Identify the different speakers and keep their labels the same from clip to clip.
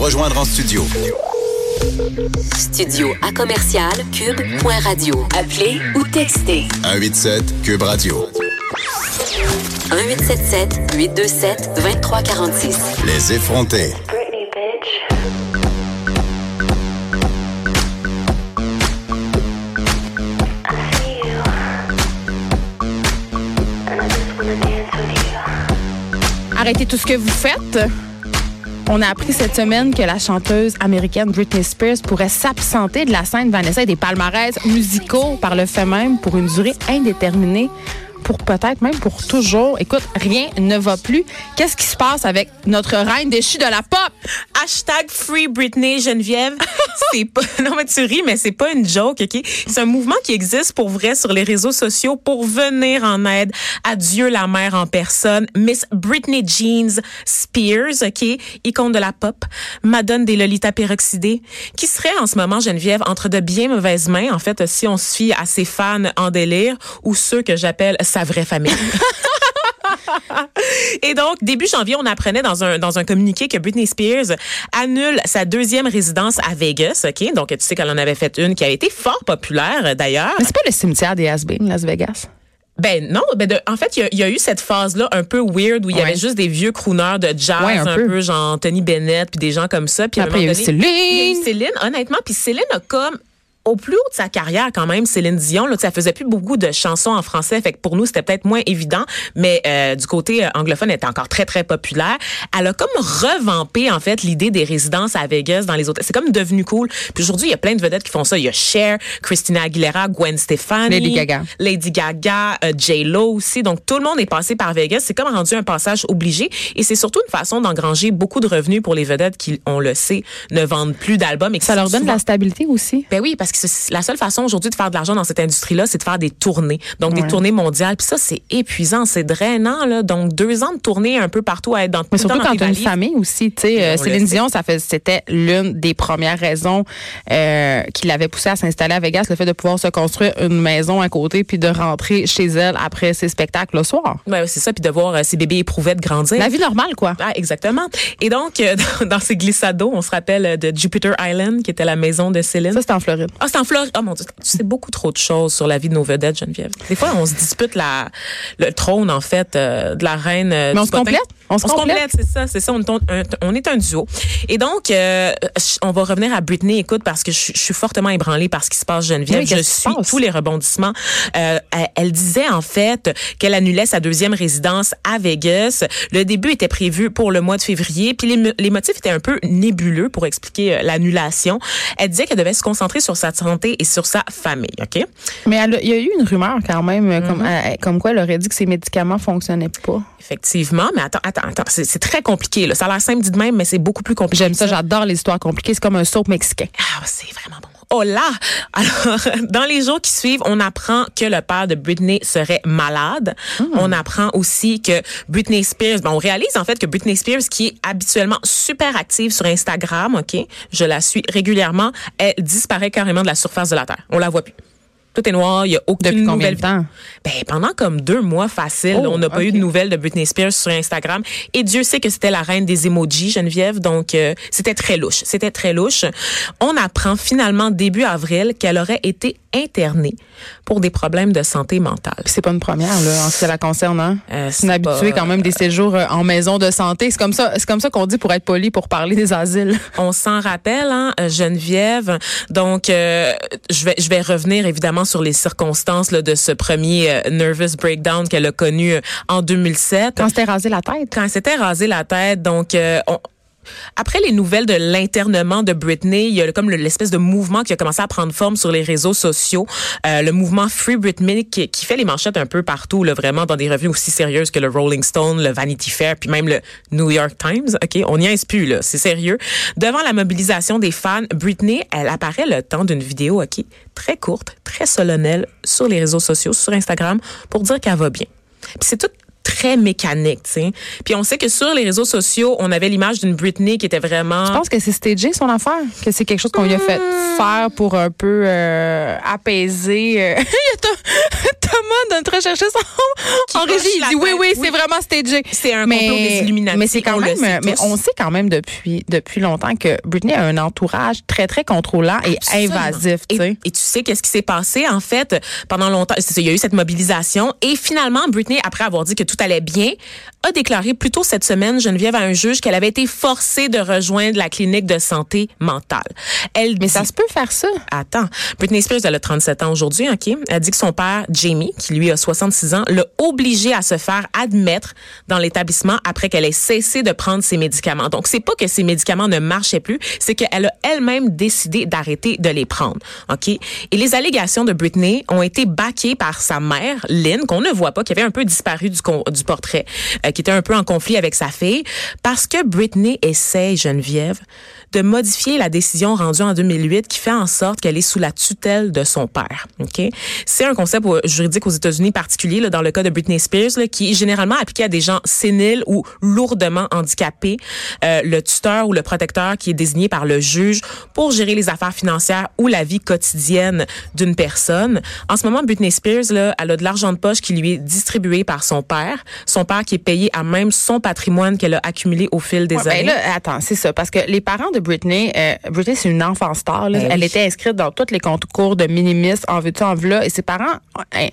Speaker 1: rejoindre en studio.
Speaker 2: Studio à commercial cube.radio. Appelez ou textez
Speaker 1: 187 Cube Radio.
Speaker 2: 1877 827 2346.
Speaker 1: Les effrontés.
Speaker 3: Britney, bitch.
Speaker 4: Arrêtez tout ce que vous faites. On a appris cette semaine que la chanteuse américaine Britney Spears pourrait s'absenter de la scène Vanessa et des palmarès musicaux par le fait même pour une durée indéterminée pour peut-être même pour toujours. Écoute, rien ne va plus. Qu'est-ce qui se passe avec notre reine déchue de la pop?
Speaker 5: Hashtag Free Britney Geneviève. non, mais tu ris, mais c'est pas une joke, OK? C'est un mouvement qui existe pour vrai sur les réseaux sociaux pour venir en aide à Dieu la mère en personne. Miss Britney Jeans Spears, OK? Icône de la pop. Madone des Lolita peroxydées. Qui serait en ce moment, Geneviève, entre de bien mauvaises mains, en fait, si on se fie à ses fans en délire ou ceux que j'appelle sa vraie famille. Et donc, début janvier, on apprenait dans un, dans un communiqué que Britney Spears annule sa deuxième résidence à Vegas, OK? Donc, tu sais qu'elle en avait fait une qui a été fort populaire, d'ailleurs.
Speaker 4: Mais c'est pas le cimetière des has Las Vegas?
Speaker 5: Ben non, ben de- en fait, il y a- il y, a eu cette phase-là un peu weird où il y
Speaker 4: Ouais.
Speaker 5: avait juste des vieux crooners de jazz,
Speaker 4: Ouais, un
Speaker 5: un,
Speaker 4: peu.
Speaker 5: peu. genre Tony Bennett, puis des gens comme ça. Puis
Speaker 4: Après, il y a eu
Speaker 5: Il y a eu
Speaker 4: Céline.
Speaker 5: Céline, honnêtement. Puis Céline a comme au plus haut de sa carrière quand même, Céline Dion, là, elle faisait plus beaucoup de chansons en français, fait que pour nous c'était peut-être moins évident, mais euh, du côté euh, anglophone, elle était encore très très populaire. Elle a comme revampé en fait l'idée des résidences à Vegas dans les hôtels. C'est comme devenu cool. Puis aujourd'hui, il y a plein de vedettes qui font ça. Il y a Cher, Christina Aguilera, Gwen Stefani,
Speaker 4: Lady Gaga.
Speaker 5: Lady Gaga, euh, J Lo aussi. Donc tout le monde est passé par Vegas. C'est comme rendu un passage obligé et c'est surtout une façon d'engranger beaucoup de revenus pour les vedettes qui, on le sait, ne vendent plus d'albums et
Speaker 4: Ça leur donne de la stabilité aussi.
Speaker 5: ben oui, parce que c'est la seule façon aujourd'hui de faire de l'argent dans cette industrie-là, c'est de faire des tournées. Donc,
Speaker 4: Ouais.
Speaker 5: des tournées mondiales. Puis ça, c'est épuisant, c'est drainant. Là. Donc, deux ans de tournée un peu partout à être dans
Speaker 4: Mais surtout
Speaker 5: dans
Speaker 4: quand tu as une famille aussi, tu sais, euh, Céline. Dion, ça fait, c'était l'une des premières raisons euh, qui l'avait poussée à s'installer à Vegas, le fait de pouvoir se construire une maison à côté puis de rentrer chez elle après ses spectacles le soir.
Speaker 5: Ouais, c'est ça, puis de voir euh, ces bébés éprouvettes grandir.
Speaker 4: La vie normale, quoi.
Speaker 5: Ah, exactement. Et donc, euh, dans, dans ces glissades-d'eau, on se rappelle de Jupiter Island, qui était la maison de Céline.
Speaker 4: Ça, c'était en Floride.
Speaker 5: Ah, c'est en Floride. Oh mon Dieu, tu sais beaucoup trop de choses sur la vie de nos vedettes, Geneviève. Des fois, on se dispute la, le trône, en fait, euh, de la reine. euh,
Speaker 4: Mais on
Speaker 5: du
Speaker 4: se complète? On se complète.
Speaker 5: c'est ça, c'est ça. On, est un, on est un duo. Et donc, euh, on va revenir à Britney, écoute, parce que je, je suis fortement ébranlée par ce qui se passe, Geneviève.
Speaker 4: Oui,
Speaker 5: je suis tous les rebondissements. Euh, elle, elle disait, en fait, qu'elle annulait sa deuxième résidence à Vegas. Le début était prévu pour le mois de février, puis les, mo- les motifs étaient un peu nébuleux pour expliquer euh, l'annulation. Elle disait qu'elle devait se concentrer sur sa santé et sur sa famille, OK?
Speaker 4: Mais elle il y a eu une rumeur quand même, euh,
Speaker 5: Mm-hmm.
Speaker 4: comme, comme quoi elle aurait dit que ses médicaments fonctionnaient pas.
Speaker 5: Effectivement, mais attends, attends, c'est très compliqué. Là. Ça a l'air simple dit de même, mais c'est beaucoup plus compliqué.
Speaker 4: J'aime ça, j'adore les histoires compliquées. C'est comme un soap mexicain.
Speaker 5: Ah, c'est vraiment bon. Oh là! Alors, dans les jours qui suivent, on apprend que le père de Britney serait malade. On apprend aussi que Britney Spears, ben, on réalise en fait que Britney Spears, qui est habituellement super active sur Instagram, OK, je la suis régulièrement, elle disparaît carrément de la surface de la Terre. On la voit plus. Tout est noir, il y a aucune
Speaker 4: Depuis combien de temps?
Speaker 5: ben, pendant comme deux mois facile,
Speaker 4: Oh,
Speaker 5: on n'a pas eu de nouvelles de Britney Spears sur Instagram. Et Dieu sait que c'était la reine des emojis, Geneviève. Donc, euh, c'était très louche. C'était très louche. On apprend finalement début avril qu'elle aurait été internée pour des problèmes de santé mentale.
Speaker 4: C'est pas une première, là, en ce qui la concerne, hein?
Speaker 5: Euh,
Speaker 4: c'est une
Speaker 5: c'est
Speaker 4: habituée
Speaker 5: pas-
Speaker 4: quand même des séjours euh, en maison de santé. C'est comme ça, c'est comme ça qu'on dit pour être poli, pour parler des asiles.
Speaker 5: On s'en rappelle, hein, euh, Geneviève. Donc, euh, je vais je vais revenir évidemment sur les circonstances là, de ce premier euh, nervous breakdown qu'elle a connu euh, en 2007.
Speaker 4: Quand c'était rasé la tête.
Speaker 5: quand s'était rasé la tête, donc euh, on- après les nouvelles de l'internement de Britney, il y a comme le- l'espèce de mouvement qui a commencé à prendre forme sur les réseaux sociaux, euh, le mouvement Free Britney qui, fait les manchettes un peu partout, vraiment dans des revues aussi sérieuses que le Rolling Stone, le Vanity Fair, puis même le New York Times. Ok, on n'y est plus là, c'est sérieux. Devant la mobilisation des fans, Britney, elle apparaît le temps d'une vidéo, ok, très courte, très solennelle sur les réseaux sociaux, sur Instagram, pour dire qu'elle va bien. Puis c'est tout très mécanique, tu sais. Puis on sait que sur les réseaux sociaux, on avait l'image d'une Britney qui était vraiment
Speaker 4: Je pense que c'est stagé son affaire, que c'est quelque chose qu'on lui a fait faire pour un peu euh, apaiser. Thomas, notre recherchiste en, en régie, il dit oui, oui,
Speaker 5: Oui.
Speaker 4: c'est vraiment stagé.
Speaker 5: C'est un complot des Illuminati,
Speaker 4: Mais c'est quand
Speaker 5: on
Speaker 4: même, mais
Speaker 5: tous.
Speaker 4: on sait quand même depuis, depuis longtemps que Britney a un entourage très, très contrôlant et
Speaker 5: Absolument.
Speaker 4: invasif,
Speaker 5: Et, tu sais qu'est-ce qui s'est passé en fait pendant longtemps il y a eu cette mobilisation et finalement Britney après avoir dit que tout allait bien a déclaré plus tôt cette semaine Geneviève à un juge qu'elle avait été forcée de rejoindre la clinique de santé mentale. Elle
Speaker 4: Mais
Speaker 5: dit-
Speaker 4: ça se peut faire ça.
Speaker 5: Attends, Britney Spears, elle a 37 ans aujourd'hui, OK? Elle dit que son père, Jamie, qui lui a 66 ans, l'a obligée à se faire admettre dans l'établissement après qu'elle ait cessé de prendre ses médicaments. Donc, c'est pas que ses médicaments ne marchaient plus, c'est qu'elle a elle-même décidé d'arrêter de les prendre, OK? Et les allégations de Britney ont été baquées par sa mère, Lynn, qu'on ne voit pas, qui avait un peu disparu du, du portrait, euh, qui était un peu en conflit avec sa fille, parce que Britney essaie, Geneviève, de modifier la décision rendue en 2008 qui fait en sorte qu'elle est sous la tutelle de son père. Ok, c'est un concept juridique aux États-Unis particulier là, dans le cas de Britney Spears là, qui est généralement appliqué à des gens séniles ou lourdement handicapés. Euh, le tuteur ou le protecteur qui est désigné par le juge pour gérer les affaires financières ou la vie quotidienne d'une personne. En ce moment, Britney Spears là, elle a de l'argent de poche qui lui est distribué par son père. Son père qui est payé à même son patrimoine qu'elle a accumulé au fil des
Speaker 4: Ouais, ben
Speaker 5: années.
Speaker 4: là, attends, c'est ça. Parce que les parents de Britney, euh, Britney, c'est une enfant star. là.
Speaker 5: Ben
Speaker 4: Elle
Speaker 5: oui.
Speaker 4: était inscrite dans tous les concours de minimis, en veux-tu, en veux-là. Et ses parents euh,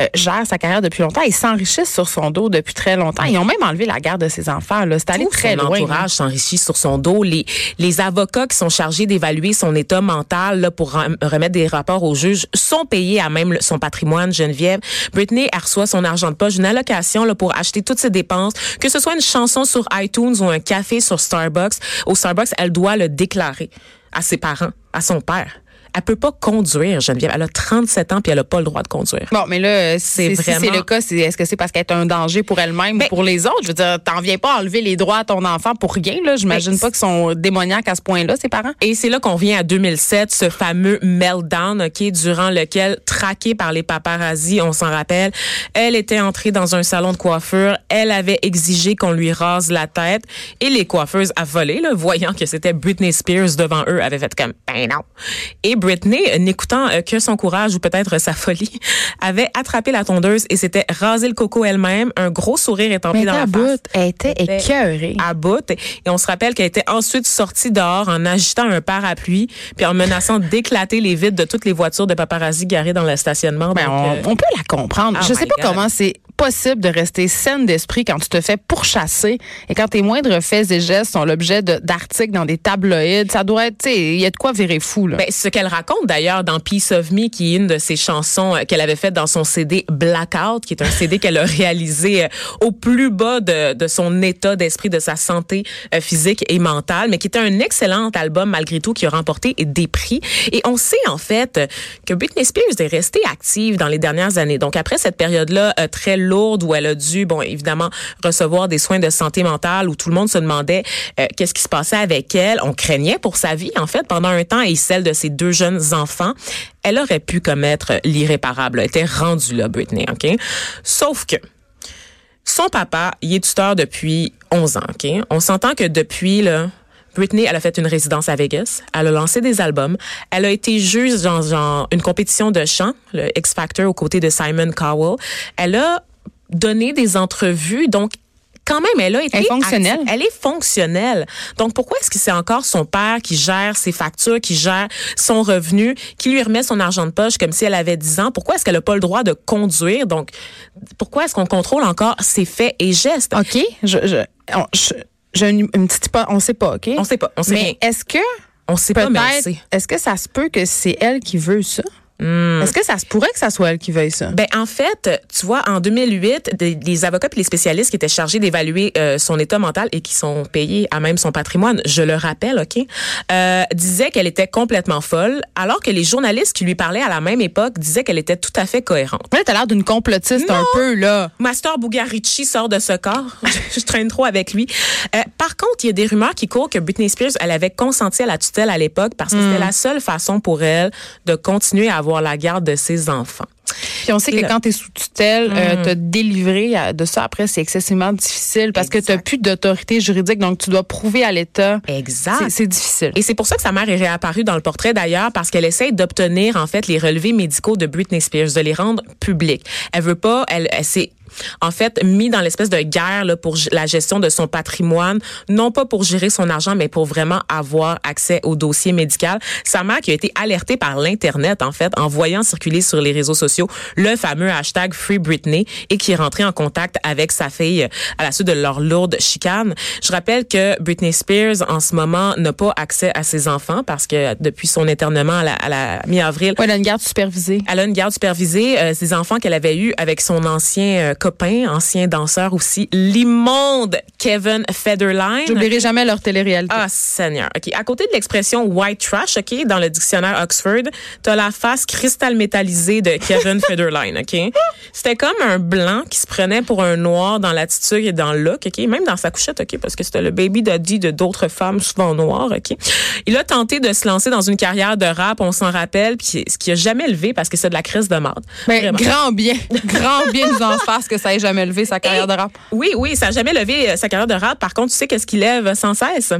Speaker 4: euh, gèrent sa carrière depuis longtemps. Ils s'enrichissent sur son dos depuis très longtemps. Ils ont même enlevé la garde de ses enfants. C'est allé
Speaker 5: tout
Speaker 4: très
Speaker 5: son
Speaker 4: loin.
Speaker 5: entourage s'enrichit sur son dos. Les, les avocats qui sont chargés d'évaluer son état mental là, pour rem- remettre des rapports au juge sont payés à même son patrimoine, Geneviève. Britney reçoit son argent de poche, une allocation là, pour acheter toutes ses dépenses, que ce soit une chanson sur iTunes ou un café sur Starbucks. Au Starbucks, elle le déclarer à ses parents, à son père. Elle peut pas conduire, Geneviève. Elle a 37 ans puis elle a pas le droit de conduire.
Speaker 4: Bon, mais là, c'est
Speaker 5: C'est
Speaker 4: si c'est
Speaker 5: vraiment-
Speaker 4: le cas, est-ce que c'est parce qu'elle est un danger pour elle-même
Speaker 5: Ben-
Speaker 4: ou pour les autres? Je veux dire, t'en viens pas à enlever les droits à ton enfant pour rien, là. J'imagine
Speaker 5: Ben,
Speaker 4: pas qu'ils sont démoniaques à ce point-là, ses parents.
Speaker 5: Et c'est là qu'on vient à 2007, ce fameux meltdown, ok, durant lequel, traquée par les paparazzi, on s'en rappelle, elle était entrée dans un salon de coiffure, elle avait exigé qu'on lui rase la tête, et les coiffeuses affolées, là, voyant que c'était Britney Spears devant eux, avaient fait comme, ben non. Et Britney, euh, n'écoutant euh, que son courage ou peut-être sa folie, avait attrapé la tondeuse et s'était rasé le coco elle-même, un gros sourire étampé dans la face
Speaker 4: bout, elle était écœurée.
Speaker 5: à bout. Et on se rappelle qu'elle était ensuite sortie dehors en agitant un parapluie puis en menaçant d'éclater les vitres de toutes les voitures de paparazzi garées dans le stationnement.
Speaker 4: Ben,
Speaker 5: Donc,
Speaker 4: on,
Speaker 5: euh,
Speaker 4: on peut la comprendre.
Speaker 5: Oh
Speaker 4: je sais pas
Speaker 5: God.
Speaker 4: comment c'est possible de rester saine d'esprit quand tu te fais pourchasser et quand tes moindres faits et gestes sont l'objet d'articles dans des tabloïds. Ça doit être, il y a de quoi virer fou, là.
Speaker 5: Ben, ce qu'elle raconte d'ailleurs dans Peace of Me, qui est une de ses chansons euh, qu'elle avait faite dans son CD Blackout, qui est un CD qu'elle a réalisé euh, au plus bas de, de son état d'esprit, de sa santé euh, physique et mentale, mais qui était un excellent album malgré tout, qui a remporté des prix. Et on sait en fait que Britney Spears est restée active dans les dernières années. Donc après cette période-là très lourde où elle a dû, bon évidemment, recevoir des soins de santé mentale, où tout le monde se demandait euh, qu'est-ce qui se passait avec elle, on craignait pour sa vie en fait pendant un temps et celle de ses deux jeunes enfants. Elle aurait pu commettre l'irréparable. Elle était rendue là, Britney, ok? Sauf que son papa, il est tuteur depuis 11 ans, OK? On s'entend que depuis, là, Britney, elle a fait une résidence à Vegas. Elle a lancé des albums. Elle a été juge dans genre, une compétition de chant, le X Factor, aux côtés de Simon Cowell. Elle a donné des entrevues, donc quand même, elle a été
Speaker 4: Elle est fonctionnelle.
Speaker 5: active. Elle est fonctionnelle. Donc, pourquoi est-ce que c'est encore son père qui gère ses factures, qui gère son revenu, qui lui remet son argent de poche comme si elle avait 10 ans? Pourquoi est-ce qu'elle n'a pas le droit de conduire? Donc, pourquoi est-ce qu'on contrôle encore ses faits et gestes?
Speaker 4: OK, je, je, on- je- j'ai une, une petite on sait pas, OK?
Speaker 5: On sait pas, on sait rien.
Speaker 4: Mais est-ce que
Speaker 5: On sait pas, mais on
Speaker 4: peut-être,
Speaker 5: sait.
Speaker 4: est-ce que ça se peut que c'est elle qui veut ça?
Speaker 5: Hmm.
Speaker 4: Est-ce que ça se pourrait que ça soit elle qui veuille ça?
Speaker 5: Ben en fait, tu vois, en 2008, des- les avocats et les spécialistes qui étaient chargés d'évaluer euh, son état mental et qui sont payés à même son patrimoine, je le rappelle, ok, euh, disaient qu'elle était complètement folle, alors que les journalistes qui lui parlaient à la même époque disaient qu'elle était tout à fait cohérente.
Speaker 4: Là, t'as l'air d'une complotiste un peu, là.
Speaker 5: Master Bugarici sort de ce corps. je, je traîne trop avec lui. Euh, par contre, il y a des rumeurs qui courent que Britney Spears, elle avait consenti à la tutelle à l'époque parce que c'était la seule façon pour elle de continuer à avoir avoir la garde de ses enfants.
Speaker 4: Puis on sait que quand tu es sous tutelle, euh,
Speaker 5: Mhm.
Speaker 4: te délivrer de ça après, c'est excessivement difficile parce que tu
Speaker 5: Exact.
Speaker 4: plus d'autorité juridique, donc tu dois prouver à l'État.
Speaker 5: Exact.
Speaker 4: C'est- C'est difficile.
Speaker 5: Et c'est pour ça que sa mère est réapparue dans le portrait d'ailleurs, parce qu'elle essaie d'obtenir en fait les relevés médicaux de Britney Spears, de les rendre publics. Elle veut pas, elle, elle s'est en fait mis dans l'espèce de guerre là, pour la gestion de son patrimoine, non pas pour gérer son argent, mais pour vraiment avoir accès au dossier médical. Sa mère qui a été alertée par l'internet en fait en voyant circuler sur les réseaux sociaux le fameux hashtag Free Britney et qui est rentrée en contact avec sa fille euh, à la suite de leur lourde chicane. Je rappelle que Britney Spears en ce moment n'a pas accès à ses enfants parce que depuis son internement à la, à la mi-avril,
Speaker 4: Ouais, elle a une garde supervisée.
Speaker 5: elle a une garde supervisée. Euh, ses enfants qu'elle avait eus avec son ancien euh, copain, ancien danseur aussi, l'immonde Kevin Federline.
Speaker 4: J'oublierai jamais leur télé-réalité.
Speaker 5: Ah, Seigneur. OK. À côté de l'expression white trash, OK, dans le dictionnaire Oxford, t'as la face cristal métallisée de Kevin Federline, OK? C'était comme un blanc qui se prenait pour un noir dans l'attitude et dans le look, OK? Même dans sa couchette, OK? Parce que c'était le baby daddy de d'autres femmes, souvent noires, OK? Il a tenté de se lancer dans une carrière de rap, on s'en rappelle, puis ce qui a jamais levé parce que c'est de la crise de marde.
Speaker 4: Mais
Speaker 5: Vraiment.
Speaker 4: grand bien, grand bien nous en que ça ait jamais levé sa carrière
Speaker 5: Et-
Speaker 4: de rap?
Speaker 5: Oui, oui, ça a jamais levé euh, sa carrière de rap. Par contre, tu sais qu'est-ce qu'il lève sans cesse?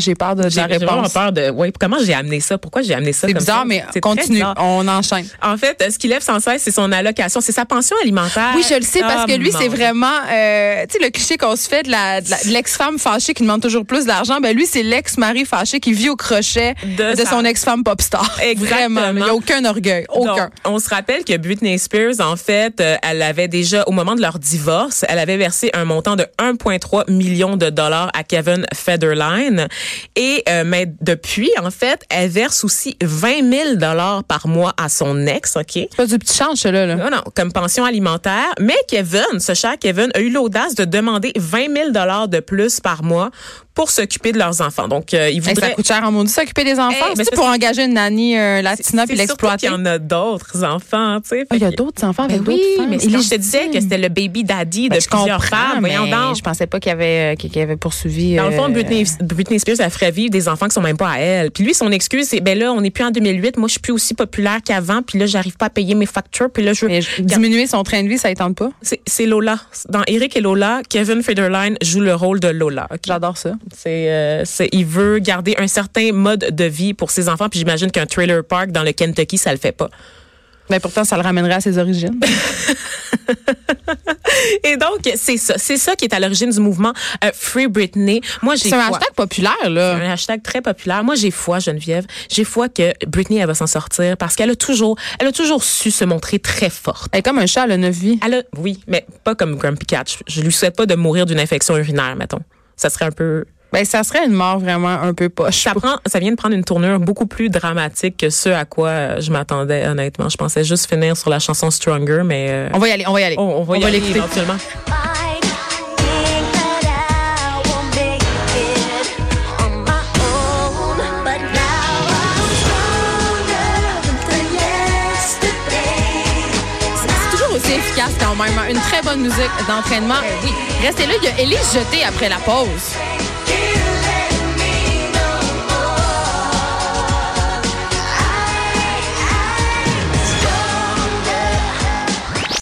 Speaker 4: J'ai peur de, de
Speaker 5: J'ai
Speaker 4: la
Speaker 5: j'ai vraiment
Speaker 4: réponse.
Speaker 5: peur de. Oui, comment j'ai amené ça? Pourquoi j'ai amené ça
Speaker 4: C'est bizarre,
Speaker 5: ça?
Speaker 4: mais continue.
Speaker 5: bizarre.
Speaker 4: On enchaîne.
Speaker 5: En fait, ce qu'il lève sans cesse, c'est son allocation, c'est sa pension alimentaire.
Speaker 4: Oui, je le sais parce que lui, c'est vraiment, euh, tu sais, le cliché qu'on se fait de la- de l'ex-femme fâchée qui demande toujours plus d'argent. Ben lui, c'est l'ex-mari fâché qui vit au crochet
Speaker 5: De
Speaker 4: de,
Speaker 5: sa-
Speaker 4: son ex-femme pop star.
Speaker 5: Exactement.
Speaker 4: Vraiment, il n'y a aucun orgueil, aucun.
Speaker 5: Donc, on se rappelle que Britney Spears, en fait, euh, elle avait déjà, au moment de leur divorce, elle avait versé un montant de 1,3 million de dollars à Kevin Federline. Et, euh, mais depuis, en fait, elle verse aussi 20 000 dollars par mois à son ex, OK?
Speaker 4: C'est pas du petit change, là. là.
Speaker 5: Non, non, comme pension alimentaire. Mais Kevin, ce cher Kevin, a eu l'audace de demander 20 000 dollars de plus par mois pour s'occuper de leurs enfants. Donc, euh, il
Speaker 4: Hey,
Speaker 5: voudrait...
Speaker 4: ça coûte cher en maudit s'occuper des enfants.
Speaker 5: Hey, mais
Speaker 4: c'est pour engager une nanny euh, latina puis l'exploiter.
Speaker 5: qu'il y en a d'autres enfants, tu sais.
Speaker 4: Ah, Il y a d'autres enfants avec
Speaker 5: Ben
Speaker 4: d'autres
Speaker 5: oui,
Speaker 4: femmes.
Speaker 5: mais
Speaker 4: Il
Speaker 5: quand je te disais que c'était le baby daddy de
Speaker 4: Ben, je
Speaker 5: plusieurs femmes,
Speaker 4: mais
Speaker 5: donc.
Speaker 4: je pensais pas qu'il avait, qu'il qu'il avait poursuivi.
Speaker 5: Dans le fond,
Speaker 4: euh,
Speaker 5: Britney, Britney Spears, elle ferait vivre des enfants qui sont même pas à elle. Puis lui, son excuse, c'est, ben là, on n'est plus en 2008, moi, je suis plus aussi populaire qu'avant, puis là, j'arrive pas à payer mes factures, puis là, je veux...
Speaker 4: diminuer son train de vie, ça ne tente pas.
Speaker 5: C'est Lola. Dans Eric et Lola, Kevin Federline joue le rôle de Lola.
Speaker 4: J'adore ça.
Speaker 5: C'est, euh, c'est, il veut garder un certain mode de vie pour ses enfants, puis j'imagine qu'un trailer park dans le Kentucky, ça le fait pas.
Speaker 4: Mais pourtant, ça le ramènerait à ses origines.
Speaker 5: Et donc, c'est ça. C'est ça qui est à l'origine du mouvement euh, Free Britney. Moi, j'ai
Speaker 4: C'est un
Speaker 5: foi.
Speaker 4: hashtag populaire,
Speaker 5: C'est
Speaker 4: là.
Speaker 5: un hashtag très populaire. Moi, j'ai foi, Geneviève. J'ai foi que Britney, elle va s'en sortir parce qu'elle a toujours, elle a toujours su se montrer très forte.
Speaker 4: Elle est comme un chat, elle a neuf vies.
Speaker 5: Elle a, oui, mais pas comme Grumpy Cat. Je, je lui souhaite pas de mourir d'une infection urinaire, mettons. Ça serait un peu,
Speaker 4: Ben, ça serait une mort vraiment un peu poche.
Speaker 5: ça prend, ça vient de prendre une tournure beaucoup plus dramatique que ce à quoi je m'attendais, honnêtement. Je pensais juste finir sur la chanson Stronger, mais, euh,
Speaker 4: On va y aller, on va y aller.
Speaker 5: on, on va y aller éventuellement.
Speaker 3: On.
Speaker 4: C'est toujours aussi efficace quand même. hein. Une très bonne musique d'entraînement. Oui. Restez là, il y a Élise Jeté après la pause.